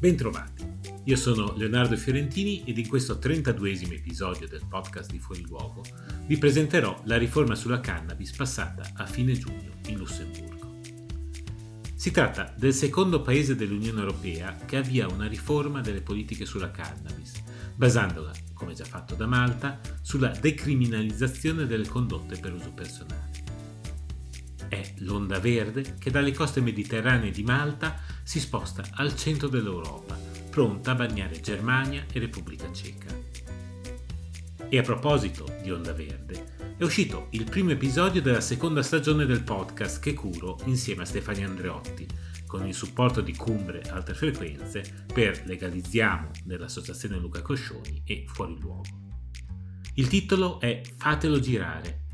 Bentrovati, io sono Leonardo Fiorentini ed in questo 32esimo episodio del podcast di Fuori Luogo vi presenterò la riforma sulla cannabis passata a fine giugno in Lussemburgo. Si tratta del secondo paese dell'Unione Europea che avvia una riforma delle politiche sulla cannabis, basandola, come già fatto da Malta, sulla decriminalizzazione delle condotte per uso personale. È l'onda verde che dalle coste mediterranee di Malta si sposta al centro dell'Europa, pronta a bagnare Germania e Repubblica Ceca. E a proposito di Onda Verde, è uscito il primo episodio della seconda stagione del podcast che curo insieme a Stefania Andreotti, con il supporto di Cumbre Altre Frequenze per Legalizziamo dell'Associazione Luca Coscioni e Fuori Luogo. Il titolo è Fatelo girare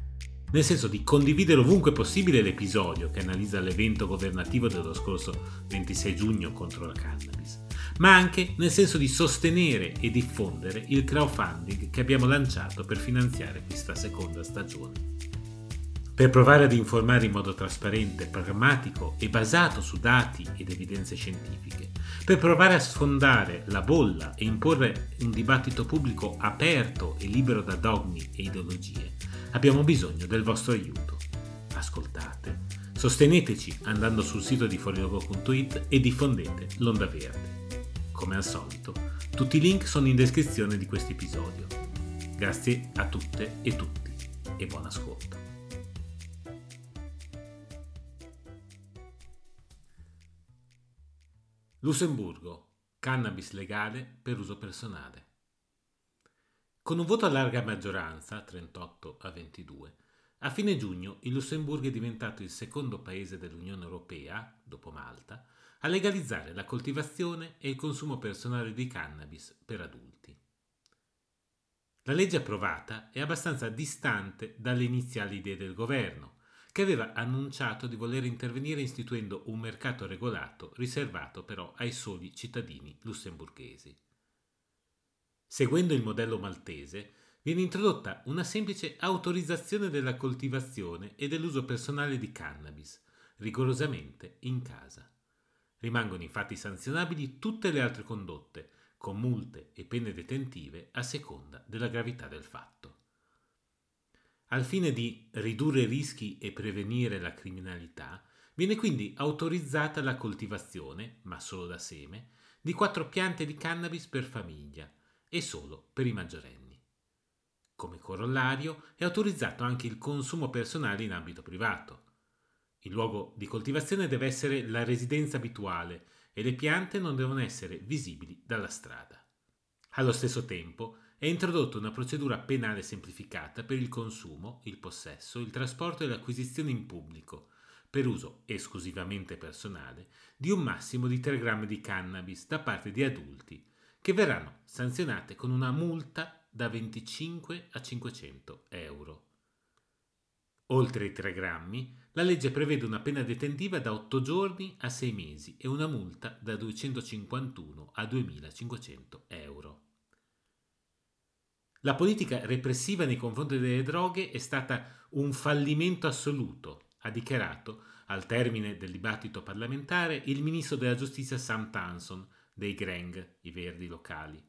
nel senso di condividere ovunque possibile l'episodio che analizza l'evento governativo dello scorso 26 giugno contro la cannabis, ma anche nel senso di sostenere e diffondere il crowdfunding che abbiamo lanciato per finanziare questa seconda stagione. Per provare ad informare in modo trasparente, pragmatico e basato su dati ed evidenze scientifiche, per provare a sfondare la bolla e imporre un dibattito pubblico aperto e libero da dogmi e ideologie, Abbiamo bisogno del vostro aiuto. Ascoltate, sosteneteci andando sul sito di fuorilogo.it e diffondete l'onda verde. Come al solito, tutti i link sono in descrizione di questo episodio. Grazie a tutte e tutti e buon ascolto. Lussemburgo, cannabis legale per uso personale. Con un voto a larga maggioranza, 38 a 22, a fine giugno il Lussemburgo è diventato il secondo paese dell'Unione Europea, dopo Malta, a legalizzare la coltivazione e il consumo personale di cannabis per adulti. La legge approvata è abbastanza distante dalle iniziali idee del governo, che aveva annunciato di voler intervenire istituendo un mercato regolato riservato però ai soli cittadini lussemburghesi. Seguendo il modello maltese, viene introdotta una semplice autorizzazione della coltivazione e dell'uso personale di cannabis, rigorosamente in casa. Rimangono infatti sanzionabili tutte le altre condotte, con multe e pene detentive a seconda della gravità del fatto. Al fine di ridurre i rischi e prevenire la criminalità, viene quindi autorizzata la coltivazione, ma solo da seme, di quattro piante di cannabis per famiglia, e solo per i maggiorenni. Come corollario è autorizzato anche il consumo personale in ambito privato. Il luogo di coltivazione deve essere la residenza abituale e le piante non devono essere visibili dalla strada. Allo stesso tempo è introdotta una procedura penale semplificata per il consumo, il possesso, il trasporto e l'acquisizione in pubblico, per uso esclusivamente personale, di un massimo di 3 grammi di cannabis da parte di adulti che verranno sanzionate con una multa da 25 a 500 euro. Oltre i 3 grammi, la legge prevede una pena detentiva da 8 giorni a 6 mesi e una multa da 251 a 2500 euro. La politica repressiva nei confronti delle droghe è stata un fallimento assoluto, ha dichiarato, al termine del dibattito parlamentare, il ministro della giustizia Sam Tanson, dei Greng, i verdi locali,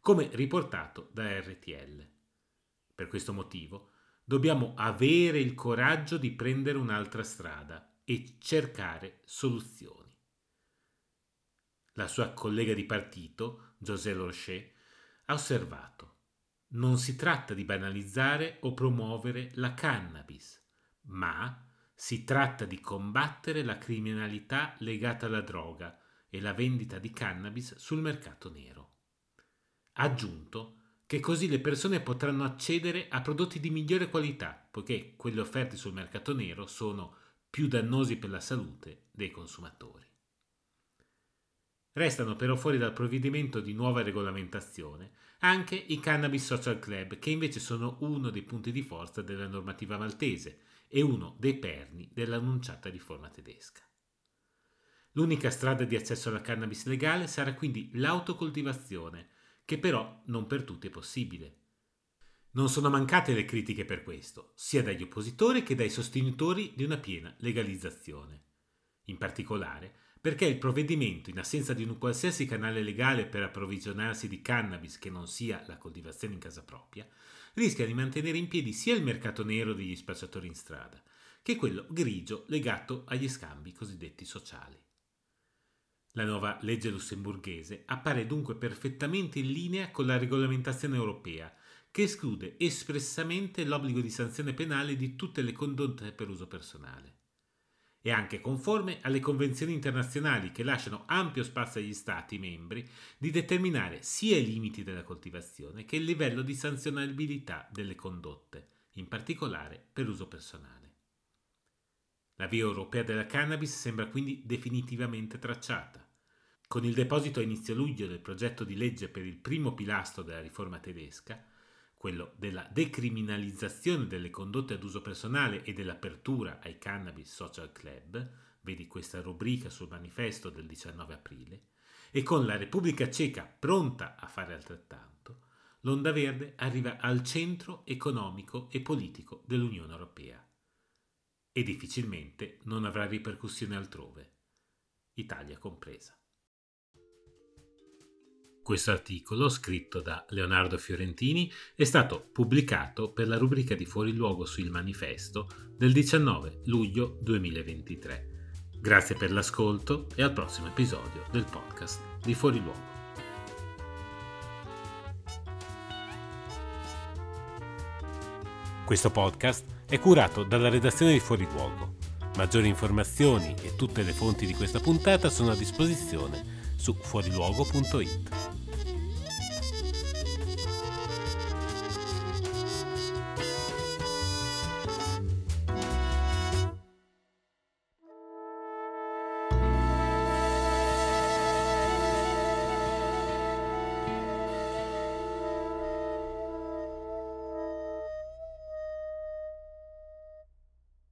come riportato da RTL. Per questo motivo dobbiamo avere il coraggio di prendere un'altra strada e cercare soluzioni. La sua collega di partito, José Lorcher, ha osservato non si tratta di banalizzare o promuovere la cannabis, ma si tratta di combattere la criminalità legata alla droga e la vendita di cannabis sul mercato nero. Aggiunto che così le persone potranno accedere a prodotti di migliore qualità, poiché quelli offerti sul mercato nero sono più dannosi per la salute dei consumatori. Restano però fuori dal provvedimento di nuova regolamentazione anche i Cannabis Social Club, che invece sono uno dei punti di forza della normativa maltese e uno dei perni dell'annunciata riforma tedesca. L'unica strada di accesso alla cannabis legale sarà quindi l'autocoltivazione, che però non per tutti è possibile. Non sono mancate le critiche per questo, sia dagli oppositori che dai sostenitori di una piena legalizzazione. In particolare, perché il provvedimento, in assenza di un qualsiasi canale legale per approvvigionarsi di cannabis che non sia la coltivazione in casa propria, rischia di mantenere in piedi sia il mercato nero degli spacciatori in strada, che quello grigio legato agli scambi cosiddetti sociali. La nuova legge lussemburghese appare dunque perfettamente in linea con la regolamentazione europea, che esclude espressamente l'obbligo di sanzione penale di tutte le condotte per uso personale. È anche conforme alle convenzioni internazionali che lasciano ampio spazio agli Stati membri di determinare sia i limiti della coltivazione che il livello di sanzionabilità delle condotte, in particolare per uso personale. La via europea della cannabis sembra quindi definitivamente tracciata. Con il deposito a inizio luglio del progetto di legge per il primo pilastro della riforma tedesca, quello della decriminalizzazione delle condotte ad uso personale e dell'apertura ai cannabis social club, vedi questa rubrica sul manifesto del 19 aprile, e con la Repubblica Ceca pronta a fare altrettanto, l'onda verde arriva al centro economico e politico dell'Unione Europea e difficilmente non avrà ripercussioni altrove, Italia compresa. Questo articolo, scritto da Leonardo Fiorentini, è stato pubblicato per la rubrica di Fuori Luogo su Il Manifesto del 19 luglio 2023. Grazie per l'ascolto e al prossimo episodio del podcast di Fuori Luogo. Questo podcast è curato dalla redazione di Fuori Luogo. Maggiori informazioni e tutte le fonti di questa puntata sono a disposizione su fuoriluogo.it.